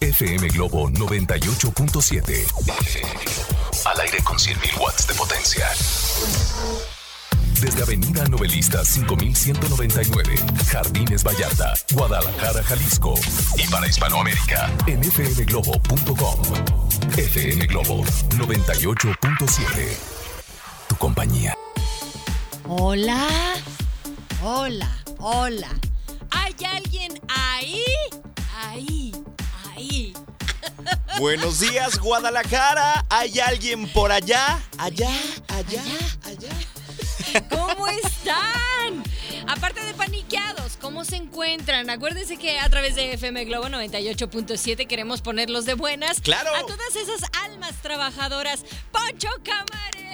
FM Globo 98.7. Al aire con 100.000 watts de potencia. Desde Avenida Novelista 5199, Jardines Vallarta, Guadalajara, Jalisco. Y para Hispanoamérica, en fmglobo.com. FM Globo 98.7. Tu compañía. Hola, hola, hola. ¿Hay alguien ahí? Ahí. Buenos días, Guadalajara. ¿Hay alguien por allá? Allá, allá, allá. ¿Cómo están? Aparte de paniqueados, ¿cómo se encuentran? Acuérdense que a través de FM Globo 98.7 queremos ponerlos de buenas. ¡Claro! A todas esas almas trabajadoras. Poncho Camarena.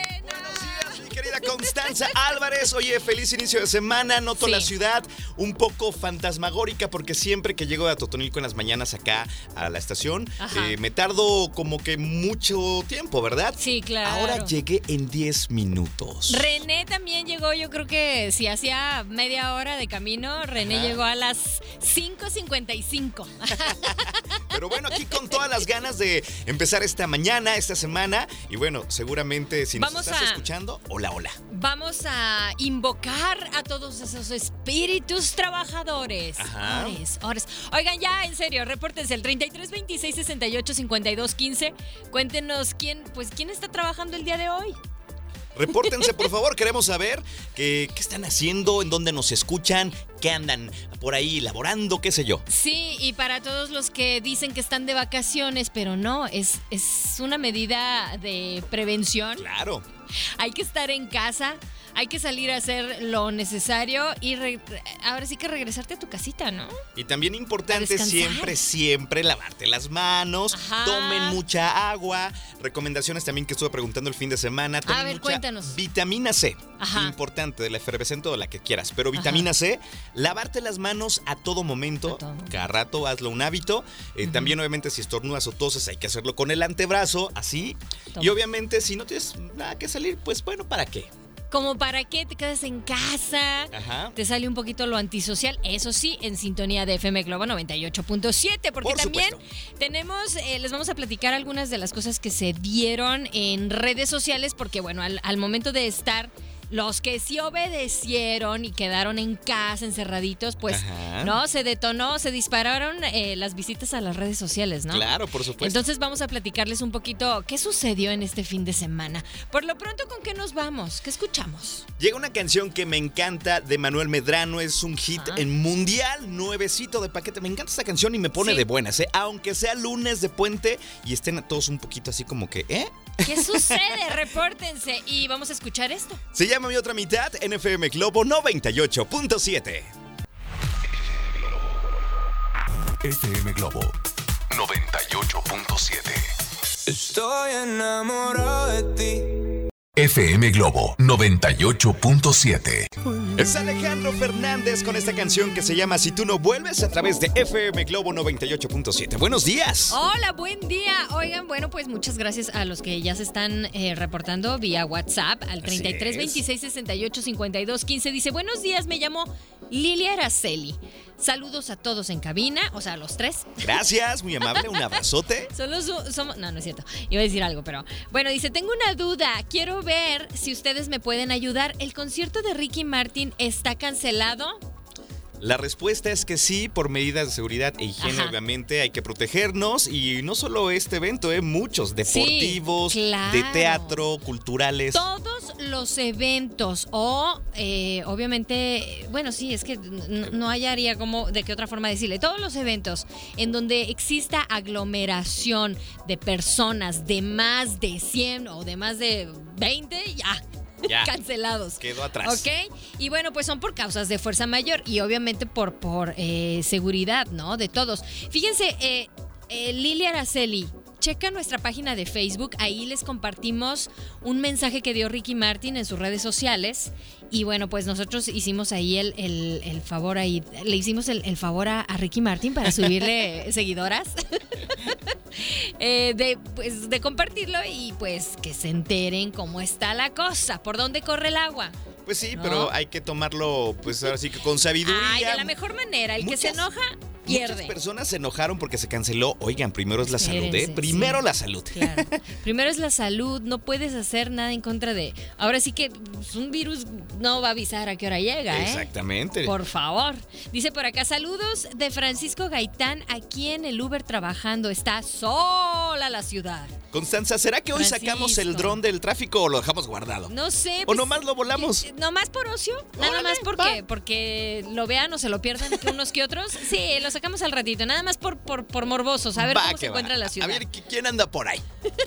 Querida Constanza Álvarez. Oye, feliz inicio de semana. Noto Sí. la ciudad un poco fantasmagórica porque siempre que llego a Totonilco en las mañanas acá a la estación, eh, me tardo como que mucho tiempo, ¿verdad? Sí, claro. Ahora llegué en 10 minutos. René también llegó, yo creo que si hacía media hora de camino, René Ajá. llegó a las 5.55. Pero bueno, aquí con todas las ganas de empezar esta mañana, esta semana. Y bueno, seguramente si nos Vamos estás a- escuchando, hola, hola. Vamos a invocar a todos esos espíritus trabajadores. Ajá. Ores, ores. Oigan, ya, en serio, repórtense el 33 26 68 52 15. Cuéntenos quién, pues, quién está trabajando el día de hoy. Repórtense, por favor, queremos saber qué, qué están haciendo, en dónde nos escuchan, qué andan por ahí elaborando, qué sé yo. Sí, y para todos los que dicen que están de vacaciones, pero no, es, es una medida de prevención. Claro. Hay que estar en casa, hay que salir a hacer lo necesario y ahora sí que regresarte a tu casita, ¿no? Y también A importante siempre, siempre lavarte las manos, Ajá. tomen mucha agua. Recomendaciones también que estuve preguntando el fin de semana. Tomen ver, mucha cuéntanos. Vitamina C. Ajá. Importante, de la efervescente o la que quieras. Pero vitamina C, lavarte las manos a todo momento. A todo. Cada rato hazlo un hábito. Eh, También, obviamente, si estornudas o toses, hay que hacerlo con el antebrazo, así. Toma. Y obviamente, si no tienes nada que salir, pues bueno, ¿para qué? Como para qué te quedas en casa. Ajá. Te sale un poquito lo antisocial, eso sí, en sintonía de FM Globo 98.7, porque Por también supuesto. tenemos, eh, les vamos a platicar algunas de las cosas que se dieron en redes sociales, porque bueno, al, al momento de estar, los que sí obedecieron y quedaron en casa encerraditos, pues Ajá. no, se detonó, se dispararon eh, las visitas a las redes sociales, ¿no? Claro, por supuesto. Entonces vamos a platicarles un poquito qué sucedió en este fin de semana. Por lo pronto, ¿con qué nos vamos? ¿Qué escuchamos? Llega una canción que me encanta de Manuel Medrano, es un hit Ajá. en mundial, nuevecito de paquete. Me encanta esta canción y me pone Sí. de buenas, ¿eh? aunque sea lunes de puente y estén todos un poquito así como que, ¿eh? ¿Qué sucede? Repórtense y vamos a escuchar esto. Se llama Mi Otra Mitad, NFM Globo 98.7. FM Globo 98.7. Estoy enamorado de ti. FM Globo 98.7. Es Alejandro Fernández con esta canción que se llama Si tú no vuelves a través de FM Globo 98.7. Buenos días. Hola, buen día. Oigan, bueno, pues muchas gracias a los que ya se están eh, reportando vía WhatsApp al Así 33 es. 26 68 52 15. Dice, buenos días, me llamo Lilia Araceli. Saludos a todos en cabina, o sea, a los tres. Gracias, muy amable, un abrazote. Solo su- somos. No, no es cierto. Iba a decir algo, pero. Bueno, dice: Tengo una duda. Quiero ver si ustedes me pueden ayudar. ¿El concierto de Ricky Martin está cancelado? La respuesta es que sí, por medidas de seguridad e higiene, Ajá. obviamente hay que protegernos y no solo este evento, eh, muchos deportivos, de claro. teatro, culturales. Todos los eventos o eh, obviamente, bueno, sí, es que n- no hallaría como de qué otra forma decirle, todos los eventos en donde exista aglomeración de personas de más de 100 o de más de 20, ya. Ya. Cancelados. Quedó atrás. ¿Ok? Y bueno, pues son por causas de fuerza mayor y obviamente por, por eh, seguridad, ¿no? De todos. Fíjense, eh, eh, Lili Araceli, checa nuestra página de Facebook, ahí les compartimos un mensaje que dio Ricky Martin en sus redes sociales. Y bueno, pues nosotros hicimos ahí el, el- el favor ahí, le hicimos el, el favor a, a Ricky Martin para subirle seguidoras. Eh, de, pues, de compartirlo y pues que se enteren cómo está la cosa, por dónde corre el agua. Pues sí, ¿No? pero hay que tomarlo, pues ahora sí que con sabiduría. Ay, de la mejor manera, el que se Muchas- enoja, Muchas pierde. personas se enojaron porque se canceló. Oigan, primero es la salud, ¿eh? Primero sí. la salud. Claro. Primero es la salud, no puedes hacer nada en contra de. Ahora sí que pues, un virus no va a avisar a qué hora llega, ¿eh? Exactamente. Por favor. Dice por acá, saludos de Francisco Gaitán, aquí en el Uber trabajando. Está sola la ciudad. Constanza, ¿será que hoy sacamos el dron del tráfico o lo dejamos guardado? No sé. ¿O pues, nomás lo volamos? Nomás por ocio, nada más va. porque, porque lo vean o se lo pierdan que unos que otros. Sí, lo sacamos al ratito, nada más por, por, por morbosos, a ver Va cómo se va. encuentra la ciudad. A ver, ¿qui- ¿quién anda por ahí?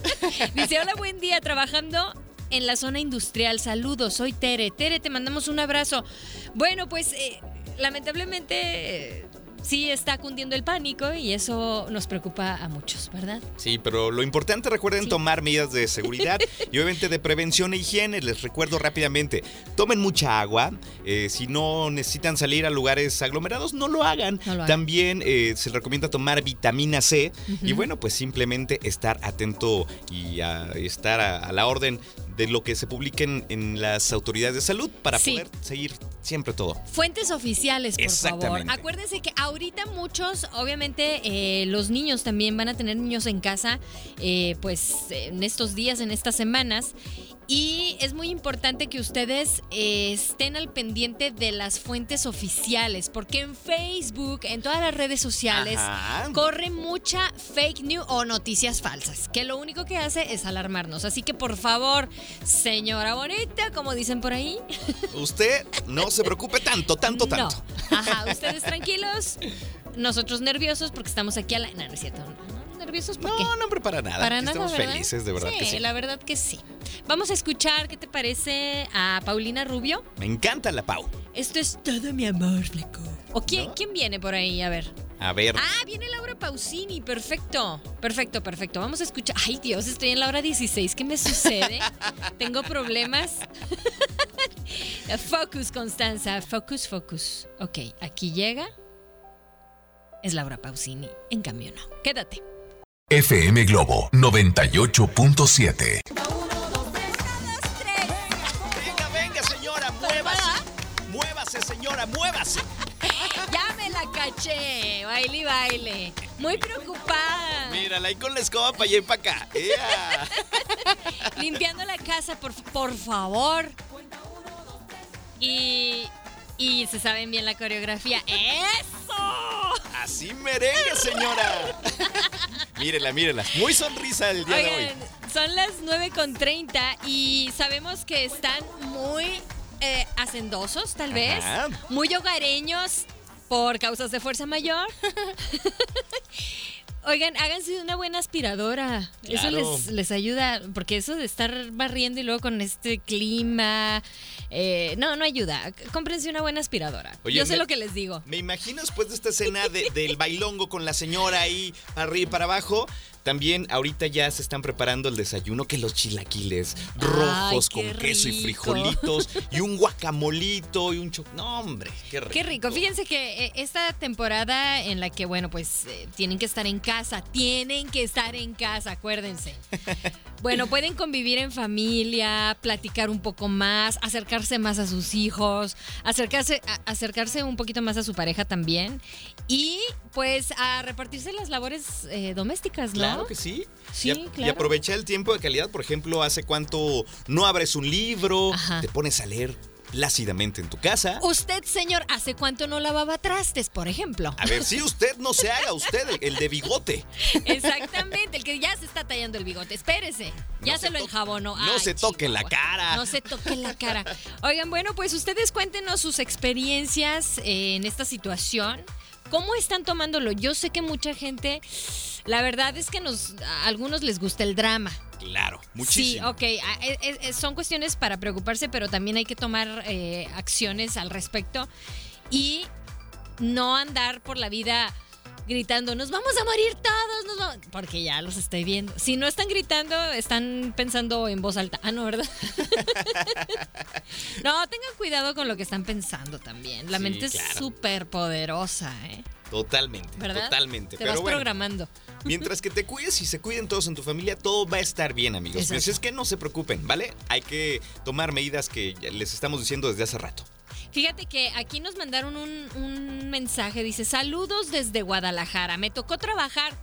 Dice, hola, buen día, trabajando en la zona industrial. Saludos, soy Tere. Tere, te mandamos un abrazo. Bueno, pues eh, lamentablemente eh, sí está cundiendo el pánico y eso nos preocupa a muchos, ¿verdad? Sí, pero lo importante, recuerden Sí. tomar medidas de seguridad y obviamente de prevención e higiene. Les recuerdo rápidamente, tomen mucha agua. eh, si no necesitan salir a lugares aglomerados, no lo hagan. No lo hagan. También eh, se recomienda tomar vitamina C. Y Ujú. bueno, pues simplemente estar atento y a estar a, a la orden de lo que se publiquen en las autoridades de salud para Sí. poder seguir siempre todo. Fuentes oficiales, por favor. Exactamente. Acuérdense que ahorita muchos, obviamente, eh, los niños también van a tener niños en casa, eh, pues en estos días, en estas semanas. Y es muy importante que ustedes eh, estén al pendiente de las fuentes oficiales, porque en Facebook, en todas las redes sociales, Ajá. corre mucha fake news o noticias falsas, que lo único que hace es alarmarnos. Así que por favor, señora bonita, como dicen por ahí, Usted no se preocupe tanto, tanto, tanto. no. Ajá, ustedes tranquilos, nosotros nerviosos porque estamos aquí a la... No, no es cierto. no, No, no, hombre, para nada. Para nada, Estamos ¿verdad? felices, de verdad sí, que sí. la verdad que sí. Vamos a escuchar qué te parece a Paulina Rubio. Me encanta la Pau. Esto es todo mi amor, fleco. ¿O quién, ¿No? quién viene por ahí? A ver. A ver. Ah, viene Laura Pausini. Perfecto. Perfecto, perfecto. Vamos a escuchar. Ay, Dios, estoy en la hora 16. ¿Qué me sucede? Tengo problemas. focus, Constanza. Focus, focus. Ok, aquí llega. Es Laura Pausini. En cambio, no. Quédate. FM Globo 98.7. Venga, venga, señora, muévase. Muévase, señora, muévase. Ya me la caché. Baile y baile. Muy preocupada. Mírala ahí con la escoba para allá y para acá. ¡Ea! Limpiando la casa, por, por favor. Y, y se saben bien la coreografía. ¡Eso! Así merengue, señora. Mírela, mírela. Muy sonrisa el día de hoy. Oigan, son las 9.30 y sabemos que están muy eh, hacendosos, tal vez. Ajá. Muy hogareños por causas de fuerza mayor. Oigan, háganse una buena aspiradora. Eso les, les ayuda, porque eso de estar barriendo y luego con este clima, eh, no, no ayuda. Cómprense una buena aspiradora. Oye, Yo sé me- lo que les digo. Me imagino después de esta escena de- del bailongo con la señora ahí arriba y para abajo. También ahorita ya se están preparando el desayuno que los chilaquiles rojos con queso y frijolitos y un guacamolito y un cho... No, hombre, qué rico. Qué rico. Fíjense que eh, esta temporada en la que, bueno, pues eh, tienen que estar en casa, tienen que estar en casa, acuérdense. Bueno, pueden convivir en familia, platicar un poco más, acercarse más a sus hijos, acercarse, a- acercarse un poquito más a su pareja también y pues a repartirse las labores eh, domésticas, ¿no? Claro que sí. Sí, y, a- y claro. aprovecha el tiempo de calidad. Por ejemplo, hace cuánto no abres un libro, Ajá. te pones a leer plácidamente en tu casa. Usted, señor, ¿hace cuánto no lavaba trastes, por ejemplo? A ver, si usted no se haga usted el, el de bigote. Exactamente, el que ya se está tallando el bigote. Espérese, ya No se, se lo enjabonó. no Ay, se toque la cara. No se toque la cara. Oigan, bueno, pues ustedes cuéntenos sus experiencias en esta situación. ¿Cómo están tomándolo? Yo sé que mucha gente, la verdad es que nos, a algunos les gusta el drama. Claro, Sí, muchísimo. ok, a- e- e- son cuestiones para preocuparse, pero también hay que tomar eh, acciones al respecto y no andar por la vida gritando, nos vamos a morir todos, nos vamos-". porque ya los estoy viendo. Si no están gritando, están pensando en voz alta. Ah, no, ¿verdad? no, tengan cuidado con lo que están pensando también. La Sí, mente es súper poderosa, ¿eh? Totalmente, ¿Verdad? totalmente. Te Pero vas bueno, programando. mientras que te cuides y se cuiden todos en tu familia, todo va a estar bien, amigos. Pues es que no se preocupen, ¿vale? Hay que tomar medidas que les estamos diciendo desde hace rato. Fíjate que aquí nos mandaron un, un mensaje, dice, saludos desde Guadalajara, me tocó trabajar,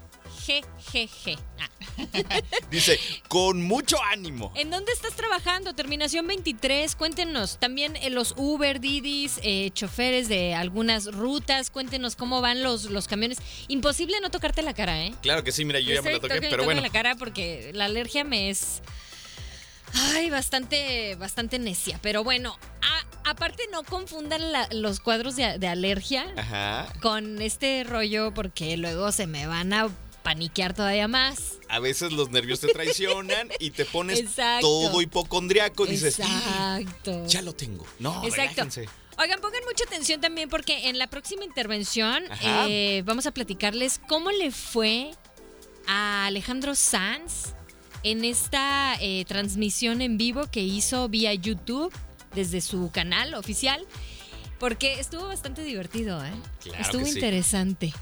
jejeje. Ah, Dice, con mucho ánimo. ¿En dónde estás trabajando? Terminación 23, cuéntenos. También eh, los Uber, Didis, eh, choferes de algunas rutas, cuéntenos cómo van los, los camiones. Imposible no tocarte la cara, ¿eh? Claro que sí, mira, yo ya me la toqué, pero bueno. la cara porque la alergia me es... Ay, bastante, bastante necia. Pero bueno, a- aparte no confundan la- los cuadros de, de alergia Ajá. con este rollo porque luego se me van a paniquear todavía más. A veces los nervios te traicionan y te pones Exacto. todo hipocondriaco. Dices, "Ah, Exacto. ya lo tengo. No, Exacto. relájense. Oigan, pongan mucha atención también porque en la próxima intervención eh, vamos a platicarles cómo le fue a Alejandro Sanz en esta eh, transmisión en vivo que hizo vía YouTube desde su canal oficial, porque estuvo bastante divertido, ¿eh? Claro estuvo sí. interesante.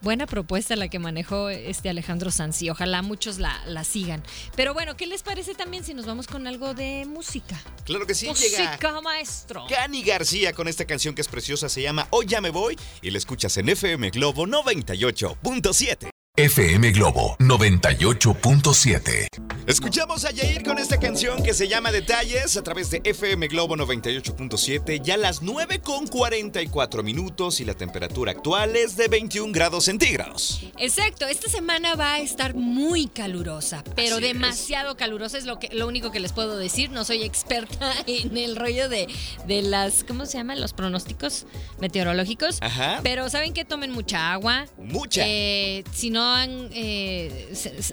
Buena propuesta la que manejó este Alejandro Sanz y ojalá muchos la, la sigan. Pero bueno, ¿qué les parece también si nos vamos con algo de música? Claro que sí, llega música, maestro. Cani García con esta canción que es preciosa, se llama Hoy ya me voy y la escuchas en FM Globo 98.7. FM Globo 98.7. Escuchamos a Yair con esta canción que se llama Detalles a través de FM Globo 98.7, ya las 9 con 44 minutos y la temperatura actual es de 21 grados centígrados. Exacto, esta semana va a estar muy calurosa, pero Así es. demasiado calurosa es lo que lo único que les puedo decir. No soy experta en el rollo de, de las, ¿cómo se llaman? Los pronósticos meteorológicos. Ajá. Pero saben que tomen mucha agua. Mucha. Eh, si no han, eh,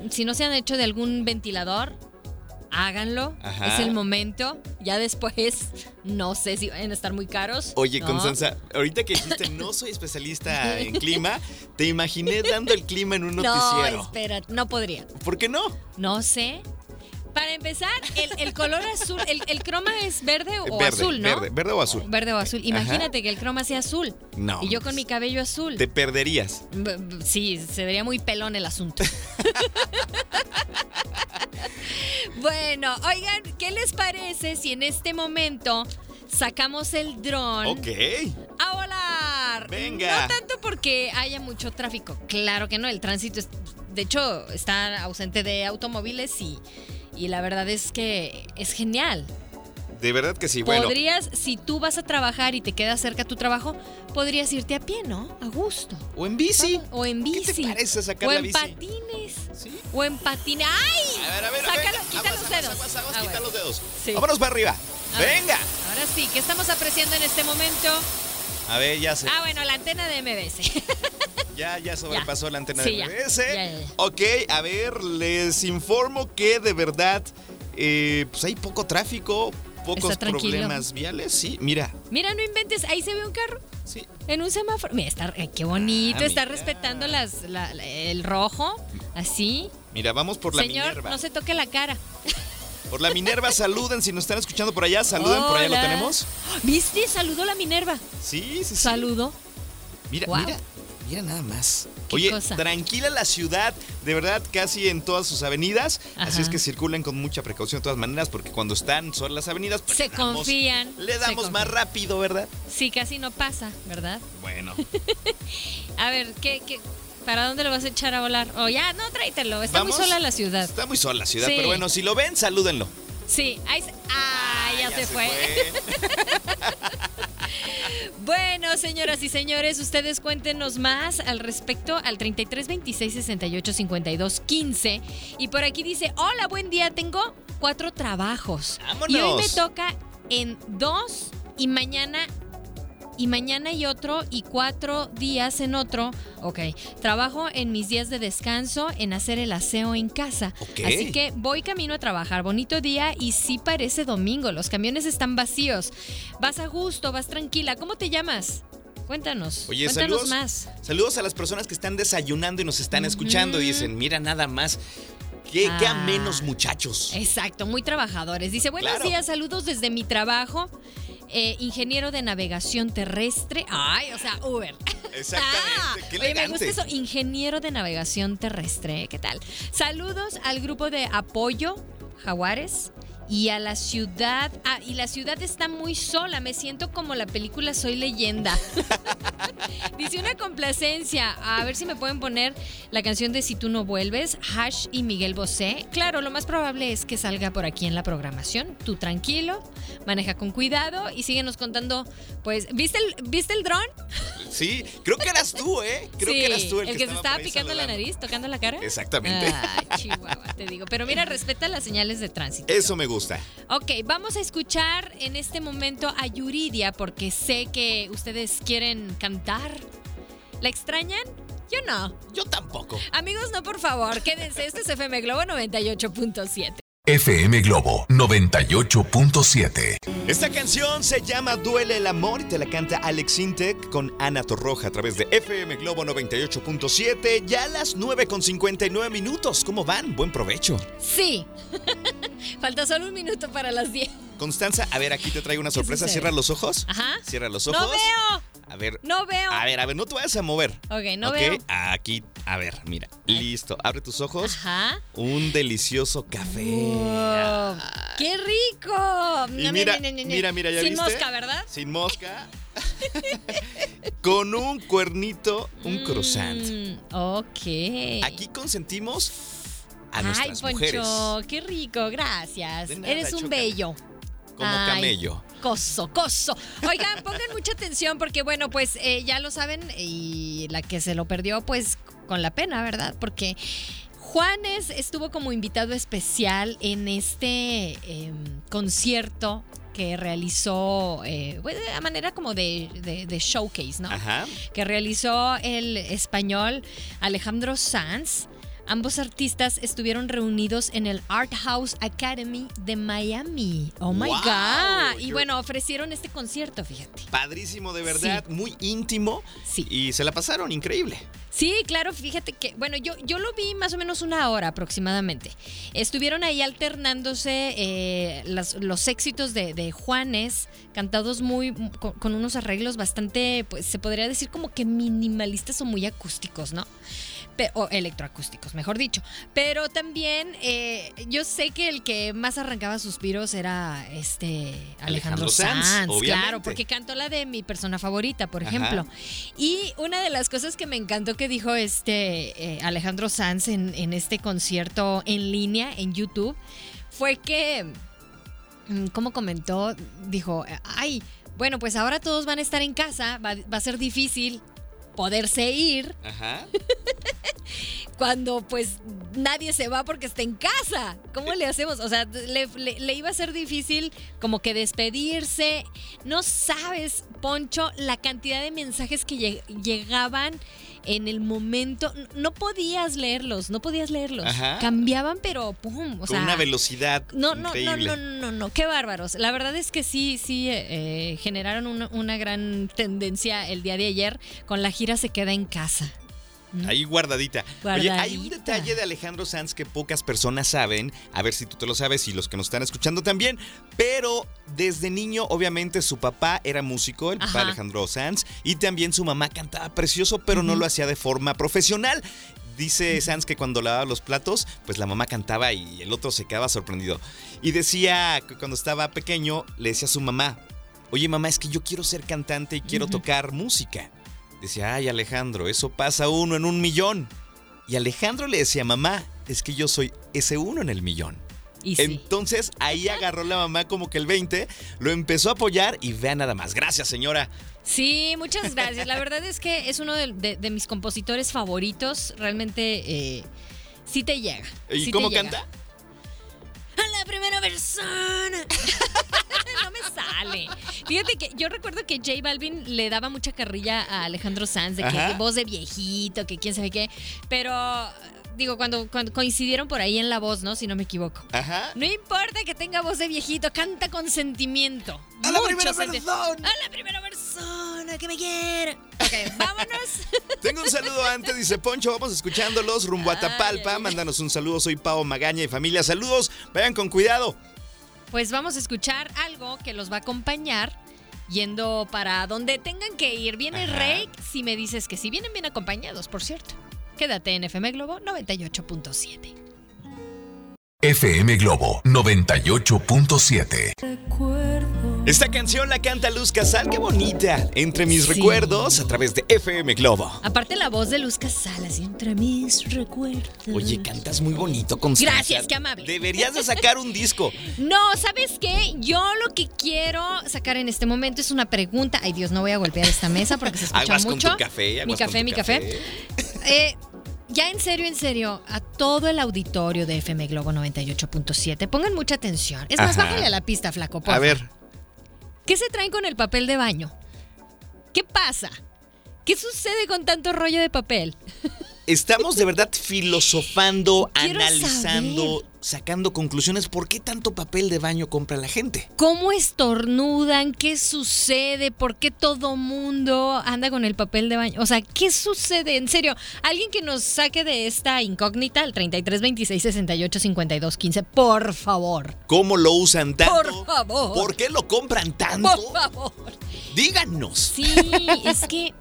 si no se han hecho de algún ventilador, háganlo. Ajá. Es el momento. Ya después, no sé si van a estar muy caros. Oye, ¿no? Constanza, ahorita que dijiste no soy especialista en clima, te imaginé dando el clima en un No, noticiero. espera, no podría. ¿Por qué no? No sé. Para empezar, el, el color azul, el, el croma es verde o verde, azul, ¿no? verde, verde o azul. Verde o azul. Imagínate que el croma sea azul. No, Y yo con mi cabello azul. Te perderías. B- Sí, se vería muy pelón el asunto. bueno, oigan, ¿qué les parece si en este momento sacamos el dron Ok. a volar? Venga. No tanto porque haya mucho tráfico, claro que no, el tránsito es, de hecho está ausente de automóviles y, y la verdad es que es genial. De verdad que sí. Bueno, Podrías, si tú vas a trabajar y te quedas cerca a tu trabajo, podrías irte a pie, ¿no? A gusto. o en bici. O en bici. ¿Qué te parece sacar o la en bici? patines. Sí. O en patines. ¡Ay! A ver, a ver, a Sácalo, ver. quita Aguas, los dedos. aguas, aguas, Ah, quita los dedos. Sí. Vámonos para arriba. A ver, Venga. Ahora sí, ¿qué estamos apreciando en este momento? A ver, ya se, Ah, bueno, la antena de MBS. ya, ya sobrepasó la antena Sí, de ya. MBS. Ya, ya, ya. Ok, a ver, les informo que de verdad, eh, pues hay poco tráfico, pocos problemas viales. Sí, mira. Mira, no inventes, ahí se ve un carro Sí. en un semáforo. Mira, está, qué bonito, Ah, está mira. respetando las, la- la- el rojo, así. Mira, vamos por la Señor, Minerva. no se toque la cara. Por la Minerva, saluden. Si nos están escuchando por allá, saluden. Por allá lo tenemos. ¿Viste? Saludó la Minerva. Sí, sí, sí. Saludó. Mira, mira, mira nada más. Oye, cosa. tranquila la ciudad, de verdad, casi en todas sus avenidas. Así es que circulen con mucha precaución de todas maneras, porque cuando están solas las avenidas, pues Se le damos- confían, Le damos más rápido, ¿verdad? Sí, casi no pasa, ¿verdad? Bueno, A ver, ¿qué, qué, para dónde lo vas a echar a volar? O ya, no, tráetelo. Está ¿Vamos? muy sola la ciudad. está muy sola la ciudad, Sí. pero bueno, si lo ven, salúdenlo. Sí, ahí se- ah, ya, se, fue. fue. Bueno, señoras y señores, ustedes cuéntenos más al respecto al 33 26 68 52 15. Y por aquí dice: Hola, buen día, tengo cuatro trabajos. Y hoy me toca en dos y mañana. Y mañana y otro y cuatro días en otro. Ok. Trabajo en mis días de descanso en hacer el aseo en casa. Ok. Así que voy camino a trabajar. Bonito día y sí parece domingo. Los camiones están vacíos. Vas a gusto, vas tranquila. ¿Cómo te llamas? Cuéntanos. Oye, cuéntanos saludos. más. Saludos a las personas que están desayunando y nos están escuchando y dicen, mira nada más. Qué, qué Ah. amenos muchachos. Exacto, muy trabajadores. Dice, buenos Claro. días, saludos desde mi trabajo. Eh, ingeniero de navegación terrestre. Ay, o sea, Uber. Exactamente, qué Oye, me gusta eso, ingeniero de navegación terrestre. ¿Qué tal? Saludos al grupo de apoyo Jaguares y a la ciudad. Ah, y la ciudad está muy sola. Me siento como la película Soy leyenda. Dice una complacencia. A ver si me pueden poner la canción de Si tú no vuelves, Hash y Miguel Bosé. Claro, lo más probable es que salga por aquí en la programación. Tú tranquilo, maneja con cuidado y síguenos contando. Pues, ¿viste el, ¿viste el dron? Sí, creo que eras tú, ¿eh? Creo Sí, que eras tú el, que, se estaba estaba por ahí picando la nariz, tocando la cara. Exactamente. Ah, chihuahua, te digo. Pero mira, respeta las señales de tránsito. Eso me gusta. Ok, vamos a escuchar en este momento a Yuridia porque sé que ustedes quieren cantar. ¿La extrañan? Yo no. Yo tampoco. Amigos, no, por favor, quédense. Este es FM Globo 98.7. FM Globo 98.7. Esta canción se llama Duele el amor y te la canta Alex Intec con Ana Torroja a través de FM Globo 98.7. Ya a las 9 con 59 minutos. ¿Cómo van? Buen provecho. Sí. Falta solo un minuto para las 10. Constanza, a ver, aquí te traigo una sorpresa. Cierra los ojos. Ajá. Cierra los ojos. ¡No veo! A ver. No veo. A ver, a ver, no te vayas a mover. Ok, no Ok, veo. Aquí, a ver, mira. Listo. Abre tus ojos. Ajá. Un delicioso café. Wow, ¡Qué rico! Y mira, mira, mira, ¿ya Sin viste? mosca, ¿verdad? Sin mosca. Con un cuernito, un croissant. Mm, ok. Aquí consentimos a Ay, nuestras Poncho, mujeres. qué rico, gracias. Nada, Eres un bello. Como Ay, camello. Coso, coso. Oigan, pongan mucha atención porque, bueno, pues eh, ya lo saben y la que se lo perdió, pues con la pena, ¿verdad? Porque Juanes estuvo como invitado especial en este eh, concierto que realizó eh, pues, a manera como de, de- de showcase, ¿no? Ajá. que realizó el español Alejandro Sanz. Ambos artistas estuvieron reunidos en el Art House Academy de Miami. Oh my Wow, God. Y bueno, ofrecieron este concierto, fíjate. Padrísimo, de verdad. Muy íntimo. Sí. Y se la pasaron increíble. Sí, claro, fíjate que, bueno, yo, yo lo vi más o menos una hora aproximadamente. Estuvieron ahí alternándose eh, las- los éxitos de, de Juanes, cantados muy, con, con unos arreglos bastante, pues se podría decir como que minimalistas o muy acústicos, ¿no? O electroacústicos, mejor dicho. Pero también eh, yo sé que el que más arrancaba suspiros era este Alejandro, Alejandro Sanz, claro, porque cantó la de mi persona favorita, por Ajá. ejemplo. Y una de las cosas que me encantó que dijo este eh, Alejandro Sanz en, en este concierto en línea en YouTube fue que, mm, como comentó, dijo, ay, bueno, pues ahora todos van a estar en casa, va, va a ser difícil poderse ir Ajá. cuando pues nadie se va porque está en casa. ¿Cómo le hacemos? O sea, le, le- le iba a ser difícil como que despedirse. No sabes, Poncho, la cantidad de mensajes que lleg- llegaban en el momento. No podías leerlos, no podías leerlos. Ajá. Cambiaban, pero pum. O Con sea, una velocidad no, no, no, increíble. no, no, no, no, qué bárbaros. La verdad es que sí, sí, eh, eh, generaron una, una gran tendencia el día de ayer con la gira Se Queda en Casa. Ahí guardadita. Oye, hay un detalle de Alejandro Sanz que pocas personas saben. A ver si tú te lo sabes y los que nos están escuchando también. Pero desde niño, obviamente, su papá era músico, el papá. Alejandro Sanz. Y también su mamá cantaba precioso, pero no lo hacía de forma profesional. Dice Sanz que cuando lavaba los platos, pues la mamá cantaba y el otro se quedaba sorprendido. Y decía que cuando estaba pequeño, le decía a su mamá, oye mamá, es que yo quiero ser cantante y quiero tocar música. Decía, ay Alejandro, eso pasa uno en un millón. Y Alejandro le decía, mamá, es que yo soy ese uno en el millón. Y sí. Entonces ahí agarró la mamá como que el 20, lo empezó a apoyar y vea nada más. Gracias, señora. Sí, muchas gracias. La verdad es que es uno de, de- de mis compositores favoritos. Realmente eh, sí te llega. ¿Y sí cómo llega. canta? A la primera persona. Fíjate que yo recuerdo que J Balvin le daba mucha carrilla a Alejandro Sanz de que Ajá. voz de viejito, que quién sabe qué. Pero digo, cuando, cuando coincidieron por ahí en la voz, ¿no? Si no me equivoco. Ajá. No importa que tenga voz de viejito, canta con sentimiento. A la Mucho primera senti- persona. A la primera persona que me quiere. Ok, vámonos. Tengo un saludo antes, dice Poncho, vamos escuchándolos rumbo a Ay, Tapalpa. ay, ay. Mándanos un saludo, soy Pao Magaña y familia. Saludos, vayan con cuidado. Pues vamos a escuchar algo que los va a acompañar yendo para donde tengan que ir. Viene Ajá. Rey, si me dices que sí. Vienen bien acompañados, por cierto. Quédate en FM Globo 98.7. FM Globo 98.7. Esta canción la canta Luz Casal, qué bonita. Entre mis Sí. recuerdos a través de FM Globo. Aparte la voz de Luz Casalas, entre mis recuerdos. Oye, cantas muy bonito, Constanza. Gracias, qué amable. Deberías de sacar un disco. No, ¿sabes qué? Yo lo que quiero sacar en este momento es una pregunta. Ay, Dios, no voy a golpear esta mesa porque se escucha Aguas con mucho. tu café, mi aguas con café, tu mi café. Eh, ya en serio, en serio, a todo el auditorio de FM Globo 98.7, pongan mucha atención. Es más, Ajá. bájale a la pista, flaco. A porfa. ver, ¿Qué se traen con el papel de baño? ¿Qué pasa? ¿Qué sucede con tanto rollo de papel? estamos de verdad filosofando, Quiero analizando, sacando conclusiones. ¿Por qué tanto papel de baño compra la gente? ¿Cómo estornudan? ¿Qué sucede? ¿Por qué todo mundo anda con el papel de baño? O sea, ¿qué sucede? En serio, alguien que nos saque de esta incógnita al 33 26 68 52 15, por favor. ¿Cómo lo usan tanto? Por favor. ¿Por qué lo compran tanto? Por favor. Díganos. Sí, es que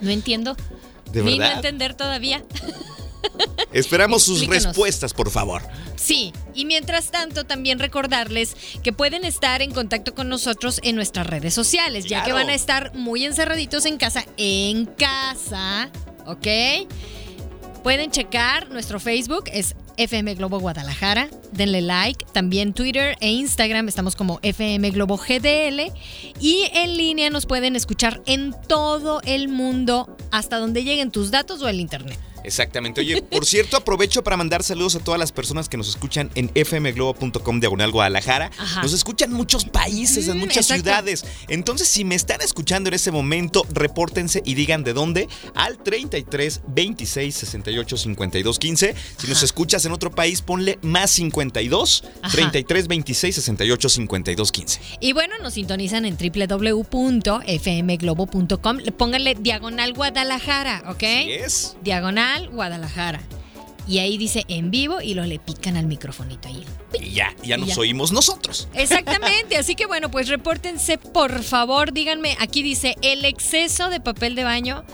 no entiendo. ¿De Ni no verdad? entender todavía. Esperamos sus Explíquenos. respuestas, por favor. Sí, y mientras tanto también recordarles que pueden estar en contacto con nosotros en nuestras redes sociales, ya que van a estar muy encerraditos en casa, en casa, ¿ok? Pueden checar nuestro Facebook, es FM Globo Guadalajara, denle like, también Twitter e Instagram. Estamos como FM Globo GDL y en línea nos pueden escuchar en todo el mundo hasta donde lleguen tus datos o el internet. Exactamente. Oye, por cierto, aprovecho para mandar saludos a todas las personas que nos escuchan en fmglobo.com diagonal Guadalajara. Ajá. Nos escuchan en muchos países, en Mm, muchas exacto. ciudades. Entonces, si me están escuchando en ese momento, repórtense y digan de dónde al 33 26 68 52 15. Si nos escuchas en otro país, ponle más 52 Ajá. 33 26 68 52 15. Y bueno, nos sintonizan en www.fmglobo.com. Pónganle diagonal Guadalajara, ¿ok? ¿Sí es? Diagonal Guadalajara. Y ahí dice en vivo y lo le pican al microfonito ahí. Y ya, ya nos ya. oímos nosotros. Exactamente, así que bueno, pues repórtense por favor, díganme, aquí dice, el exceso de papel de baño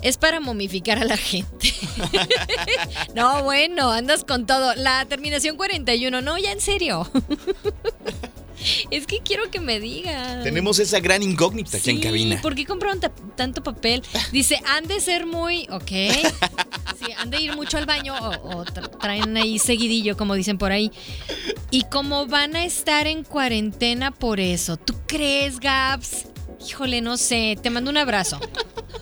es para momificar a la gente. no, bueno, andas con todo. La terminación 41, no, ya en serio. es que quiero que me digan. Tenemos esa gran incógnita aquí en Sí, cabina. ¿Por qué compraron ta- tanto papel? Dice, han de ser muy, ok. Sí, han de ir mucho al baño o, o tra- traen ahí seguidillo, como dicen por ahí. Y como van a estar en cuarentena por eso, ¿tú crees, Gaps? Híjole, no sé, te mando un abrazo.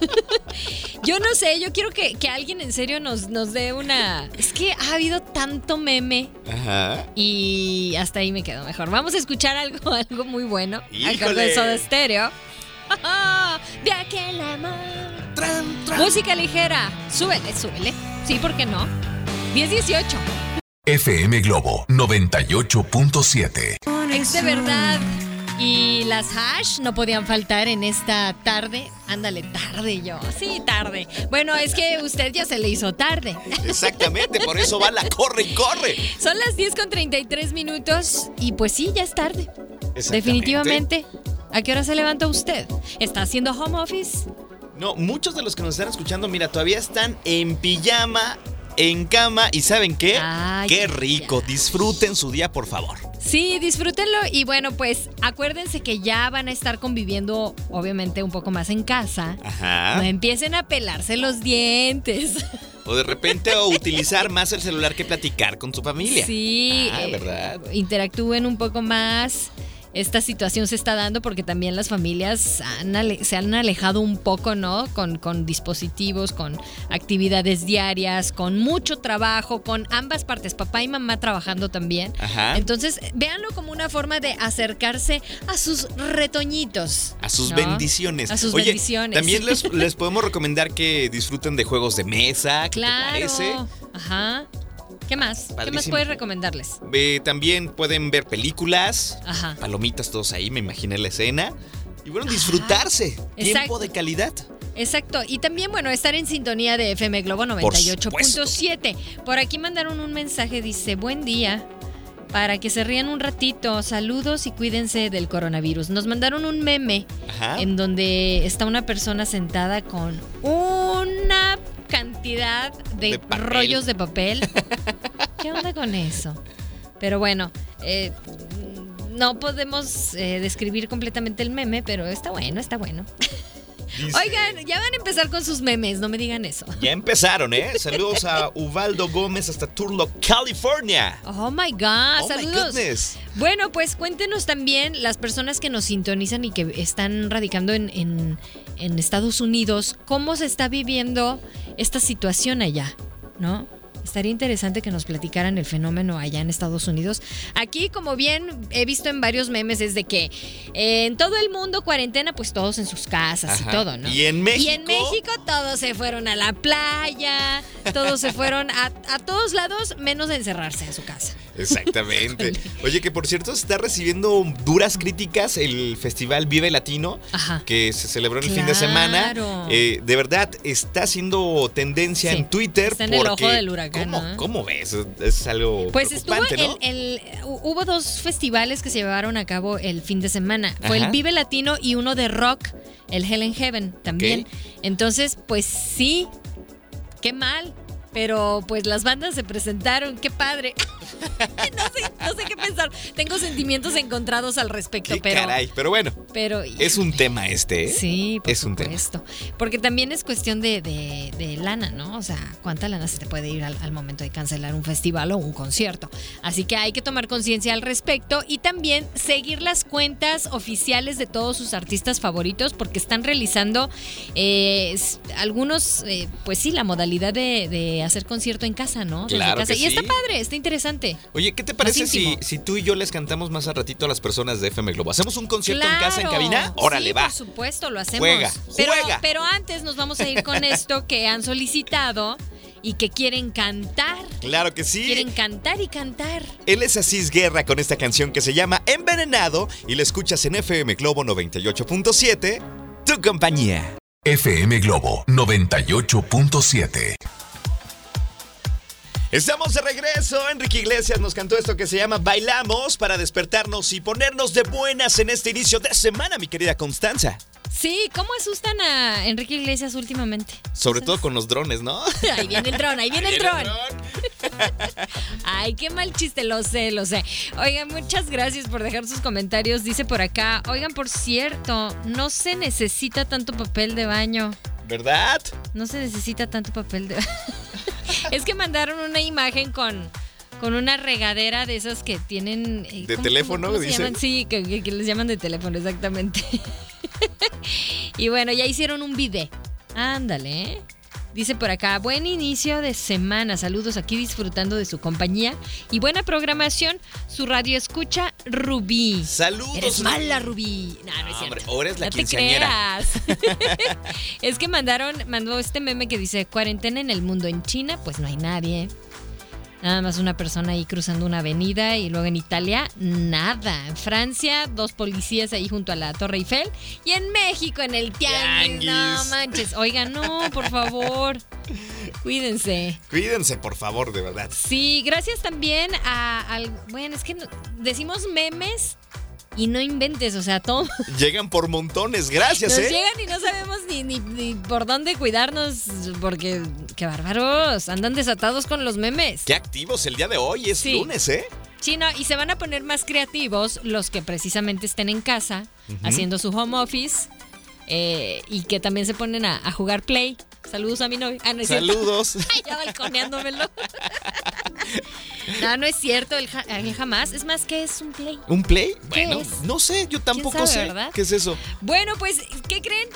yo no sé, yo quiero que, que alguien en serio nos, nos dé una... Es que ha habido tanto meme Ajá. y hasta ahí me quedo mejor. Vamos a escuchar algo, algo muy bueno. Al Híjole. cargo de Soda Stereo. De aquel amor. Tran, tran. Música ligera. Súbele, súbele. Sí, ¿por qué no? 10-18. FM Globo 98.7. Es de verdad. Y las hash no podían faltar en esta tarde. Ándale, tarde yo. Sí, tarde. Bueno, es que usted ya se le hizo tarde. Exactamente, por eso va la corre y corre. Son las 10 con 33 minutos y pues sí, ya es tarde. Definitivamente. ¿A qué hora se levanta usted? ¿Está haciendo home office? No, muchos de los que nos están escuchando, mira, todavía están en pijama, en cama y ¿saben qué? Ay, qué rico. Disfruten su día, por favor. Sí, disfrútenlo y bueno, pues acuérdense que ya van a estar conviviendo obviamente un poco más en casa. Ajá. No empiecen a pelarse los dientes. O de repente o utilizar más el celular que platicar con su familia. Sí, Ah, eh, ¿verdad? interactúen un poco más. Esta situación se está dando porque también las familias han se han alejado un poco, ¿no? Con, con dispositivos, con actividades diarias, con mucho trabajo, con ambas partes, papá y mamá trabajando también. Ajá. Entonces, véanlo como una forma de acercarse a sus retoñitos. A sus ¿no? bendiciones. A sus Oye, bendiciones. También les, les podemos recomendar que disfruten de juegos de mesa. ¿Qué Claro. te parece? Ajá. ¿Qué más? ¿Qué más puedes recomendarles? Eh, también pueden ver películas, Ajá. palomitas todos ahí, me imaginé la escena. Y bueno, disfrutarse. Tiempo de calidad. Exacto. Y también, bueno, estar en sintonía de FM Globo Por 98.7. Por aquí mandaron un mensaje, dice, buen día. Para que se rían un ratito, saludos y cuídense del coronavirus. Nos mandaron un meme Ajá. en donde está una persona sentada con una cantidad de, De papel. rollos de papel. ¿Qué onda con eso? Pero bueno, eh, no podemos eh, describir completamente el meme, pero está bueno, está bueno. Dice- Oigan, ya van a empezar con sus memes, no me digan eso. Ya empezaron, ¿eh? Saludos a Ubaldo Gómez hasta Turlock, California. Oh my God, oh saludos. Bueno, pues cuéntenos también las personas que nos sintonizan y que están radicando en, en- en Estados Unidos, cómo se está viviendo esta situación allá, ¿no? Estaría interesante que nos platicaran el fenómeno allá en Estados Unidos. Aquí, como bien he visto en varios memes, es de que eh, en todo el mundo cuarentena, pues todos en sus casas Ajá. y todo, ¿no? Y en México. Y en México todos se fueron a la playa, todos se fueron a, a todos lados, menos a encerrarse en su casa. Exactamente. Oye, que por cierto se está recibiendo duras críticas el Festival Vive Latino, Ajá. que se celebró el fin de semana. Claro. Eh, de verdad, está haciendo tendencia Sí, en Twitter. está en el ojo del huracán, ¿Cómo, ¿no? cómo ves? Es algo Pues estuvo el, el- hu- hubo dos festivales que se llevaron a cabo el fin de semana. Fue Ajá. el Vive Latino y uno de rock, el Hell in Heaven también. Entonces, pues sí, qué mal. Pero pues las bandas se presentaron, qué padre. no, sé, no sé qué pensar. Tengo sentimientos encontrados al respecto, Qué pero. caray. Pero bueno, pero es un tema este, ¿eh? Sí, por Es un tema. Porque también es cuestión de, de- de lana, ¿no? O sea, ¿cuánta lana se te puede ir al, al momento de cancelar un festival o un concierto? Así que hay que tomar conciencia al respecto y también seguir las cuentas oficiales de todos sus artistas favoritos porque están realizando eh, algunos, eh, pues sí, la modalidad de, de hacer concierto en casa, ¿no? Claro casa. que y está sí. padre, está interesante. Oye, ¿qué te parece si, tú y yo les cantamos más a ratito a las personas de FM Globo? ¿Hacemos un concierto en casa, en cabina? Órale, Sí, va. Por supuesto, lo hacemos. Juega, pero, juega. pero antes nos vamos a ir con esto que han solicitado y que quieren cantar. Claro que sí. Quieren cantar y cantar. Él es Asís Guerra con esta canción que se llama Envenenado y la escuchas en FM Globo 98.7, tu compañía. FM Globo 98.7. Estamos de regreso. Enrique Iglesias nos cantó esto que se llama Bailamos para despertarnos y ponernos de buenas en este inicio de semana, mi querida Constanza. Sí, ¿cómo asustan a Enrique Iglesias últimamente? Sobre todo con los drones, ¿no? Ahí viene el dron, ahí viene el Viene dron. Ay, qué mal chiste, lo sé, lo sé. Oigan, muchas gracias por dejar sus comentarios. Dice por acá, oigan, por cierto, no se necesita tanto papel de baño. ¿Verdad? No se necesita tanto papel de Es que mandaron una imagen con, con una regadera de esas que tienen... eh, ¿De ¿cómo- teléfono, cómo se dicen? llaman? Sí, que, que- que les llaman de teléfono, exactamente. y bueno, ya hicieron un video. Ándale, ¿eh? Dice por acá, buen inicio de semana. Saludos aquí disfrutando de su compañía y buena programación. Su radio escucha Rubí. Saludos. Eres mala, Rubí. No, no es No, cierto. hombre, ahora es la no te creas. es que mandaron, mandó este meme que dice cuarentena en el mundo. En China, pues no hay nadie. Nada más una persona ahí cruzando una avenida y luego en Italia, nada. En Francia, dos policías ahí junto a la Torre Eiffel. Y en México, en el Tianguis. No manches. Oigan, no, por favor. Cuídense. Cuídense, por favor, de verdad. Sí, gracias también a, al... Bueno, es que decimos memes y no inventes, o sea, todo... Llegan por montones, gracias, Nos ¿eh? llegan y no sabemos ni, ni, ni por dónde cuidarnos, porque qué bárbaros, andan desatados con los memes. Qué activos el día de hoy, es Sí. lunes, ¿eh? Sí, no, y se van a poner más creativos los que precisamente estén en casa, haciendo su home office, eh, y que también se ponen a, a jugar play. Saludos a mi novio. Ah, no. Saludos. Ay, ya balconeándomelo. No, no es cierto, el, ja- jamás. Es más, que es un play? ¿Un play? ¿Qué Bueno, es? no sé, yo tampoco sabe, sé. verdad? ¿Qué es eso? Bueno, pues, ¿qué creen?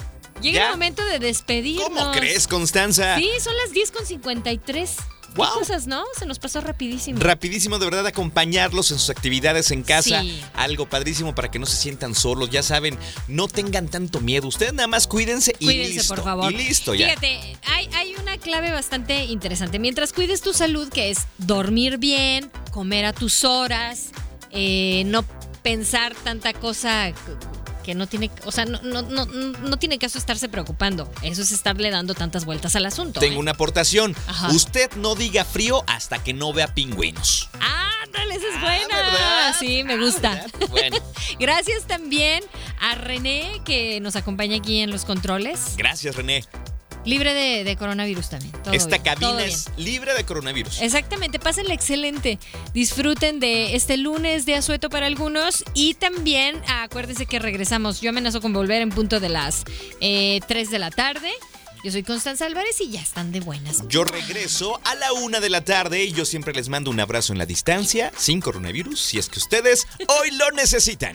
Llega ¿Ya? el momento de despedirnos. ¿Cómo crees, Constanza? Sí, son las 10 con 53. Qué cosas, ¿no? Se nos pasó rapidísimo. Rapidísimo, de verdad, acompañarlos en sus actividades en casa. Sí. Algo padrísimo para que no se sientan solos. Ya saben, no tengan tanto miedo. Ustedes nada más cuídense y Cuídense, listo. por favor. Y listo ya. Fíjate, hay, hay una clave bastante interesante. Mientras cuides tu salud, que es dormir bien, comer a tus horas, eh, no pensar tanta cosa que no tiene, o sea, no, no, no, no tiene caso estarse preocupando. Eso es estarle dando tantas vueltas al asunto. Tengo ¿eh? una aportación. Ajá. Usted no diga frío hasta que no vea pingüinos. Ándale, esa es Ah, buena. ¿verdad? Sí, me Ah, gusta. ¿verdad? Bueno, Gracias también a René que nos acompaña aquí en los controles. gracias, René. Libre de, de coronavirus también. Todo Esta bien, todo cabina bien. es libre de coronavirus. Exactamente, pásenla excelente. Disfruten de este lunes de asueto para algunos y también ah, acuérdense que regresamos. Yo amenazo con volver en punto de las eh, 3 de la tarde. Yo soy Constanza Álvarez y ya están de buenas. Yo regreso a la una de la tarde y yo siempre les mando un abrazo en la distancia, sin coronavirus, si es que ustedes hoy lo necesitan.